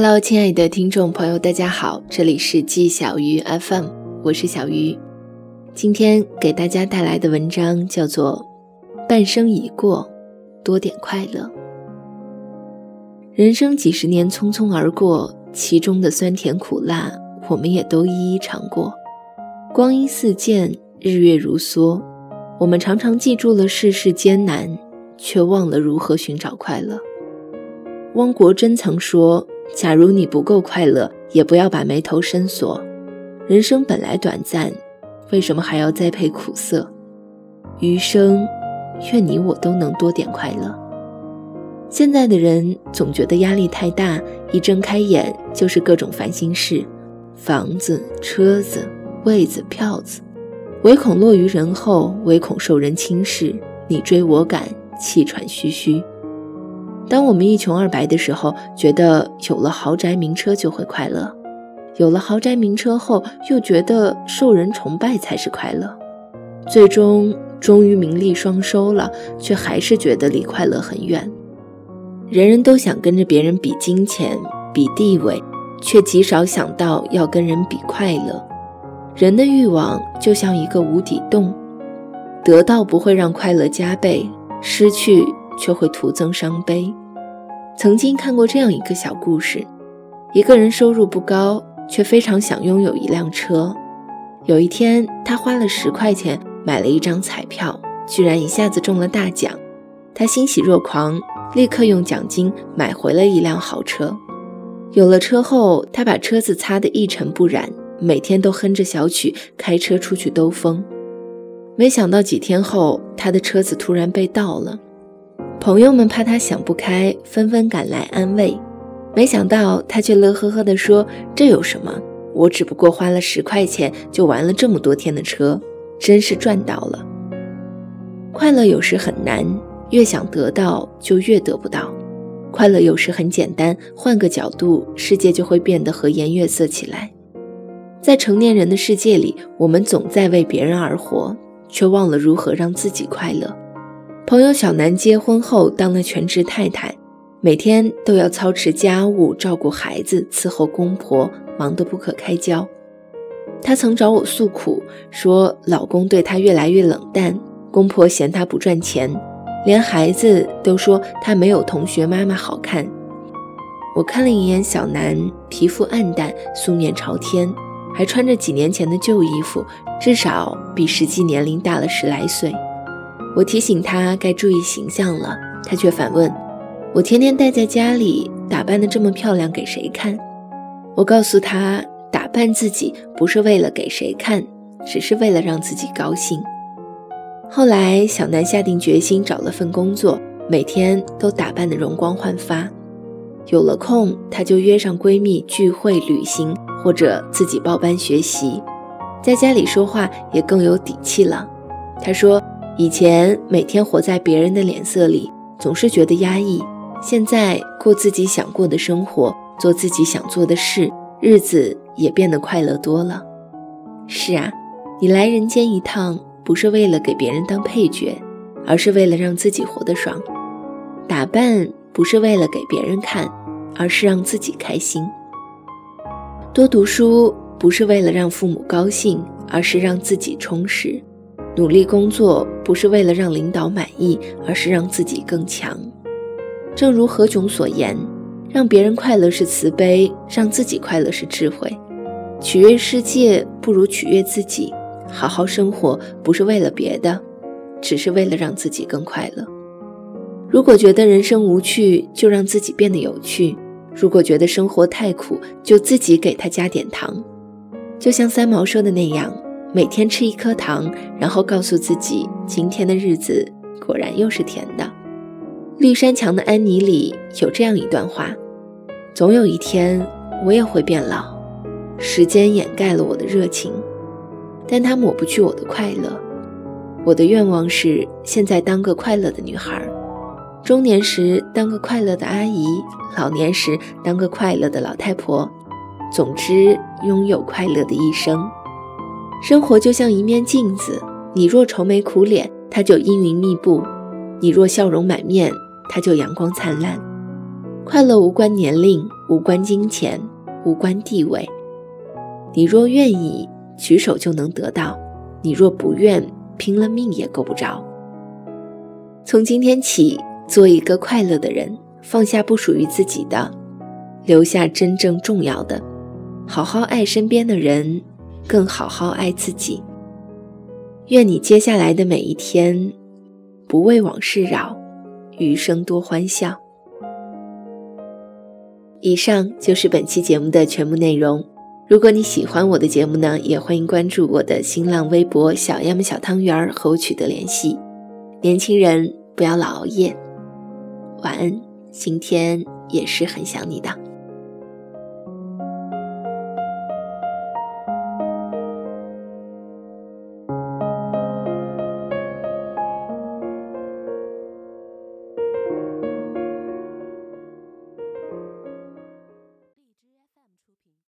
Hello，亲爱的听众朋友，大家好，这里是季小鱼 FM，我是小鱼。今天给大家带来的文章叫做《半生已过，多点快乐》。人生几十年匆匆而过，其中的酸甜苦辣，我们也都一一尝过。光阴似箭，日月如梭，我们常常记住了世事艰难，却忘了如何寻找快乐。汪国真曾说。假如你不够快乐，也不要把眉头深锁。人生本来短暂，为什么还要栽培苦涩？余生，愿你我都能多点快乐。现在的人总觉得压力太大，一睁开眼就是各种烦心事：房子、车子、位子、票子，唯恐落于人后，唯恐受人轻视，你追我赶，气喘吁吁。当我们一穷二白的时候，觉得有了豪宅名车就会快乐；有了豪宅名车后，又觉得受人崇拜才是快乐。最终，终于名利双收了，却还是觉得离快乐很远。人人都想跟着别人比金钱、比地位，却极少想到要跟人比快乐。人的欲望就像一个无底洞，得到不会让快乐加倍，失去。却会徒增伤悲。曾经看过这样一个小故事：一个人收入不高，却非常想拥有一辆车。有一天，他花了十块钱买了一张彩票，居然一下子中了大奖。他欣喜若狂，立刻用奖金买回了一辆豪车。有了车后，他把车子擦得一尘不染，每天都哼着小曲开车出去兜风。没想到几天后，他的车子突然被盗了。朋友们怕他想不开，纷纷赶来安慰。没想到他却乐呵呵地说：“这有什么？我只不过花了十块钱就玩了这么多天的车，真是赚到了。”快乐有时很难，越想得到就越得不到；快乐有时很简单，换个角度，世界就会变得和颜悦色起来。在成年人的世界里，我们总在为别人而活，却忘了如何让自己快乐。朋友小南结婚后当了全职太太，每天都要操持家务、照顾孩子、伺候公婆，忙得不可开交。她曾找我诉苦，说老公对她越来越冷淡，公婆嫌她不赚钱，连孩子都说她没有同学妈妈好看。我看了一眼小南，皮肤暗淡，素面朝天，还穿着几年前的旧衣服，至少比实际年龄大了十来岁。我提醒他该注意形象了，他却反问：“我天天待在家里，打扮的这么漂亮，给谁看？”我告诉他，打扮自己不是为了给谁看，只是为了让自己高兴。后来，小南下定决心找了份工作，每天都打扮得容光焕发。有了空，她就约上闺蜜聚会、旅行，或者自己报班学习，在家里说话也更有底气了。她说。以前每天活在别人的脸色里，总是觉得压抑。现在过自己想过的生活，做自己想做的事，日子也变得快乐多了。是啊，你来人间一趟，不是为了给别人当配角，而是为了让自己活得爽。打扮不是为了给别人看，而是让自己开心。多读书不是为了让父母高兴，而是让自己充实。努力工作不是为了让领导满意，而是让自己更强。正如何炅所言，让别人快乐是慈悲，让自己快乐是智慧。取悦世界不如取悦自己。好好生活不是为了别的，只是为了让自己更快乐。如果觉得人生无趣，就让自己变得有趣；如果觉得生活太苦，就自己给他加点糖。就像三毛说的那样。每天吃一颗糖，然后告诉自己，今天的日子果然又是甜的。绿山墙的安妮里有这样一段话：总有一天我也会变老，时间掩盖了我的热情，但它抹不去我的快乐。我的愿望是现在当个快乐的女孩，中年时当个快乐的阿姨，老年时当个快乐的老太婆。总之，拥有快乐的一生。生活就像一面镜子，你若愁眉苦脸，它就阴云密布；你若笑容满面，它就阳光灿烂。快乐无关年龄，无关金钱，无关地位。你若愿意，举手就能得到；你若不愿，拼了命也够不着。从今天起，做一个快乐的人，放下不属于自己的，留下真正重要的，好好爱身边的人，更好好爱自己。愿你接下来的每一天，不为往事扰，余生多欢笑。以上就是本期节目的全部内容。如果你喜欢我的节目呢，也欢迎关注我的新浪微博“小鸭们小汤圆”和我取得联系。年轻人不要老熬夜，晚安。今天也是很想你的。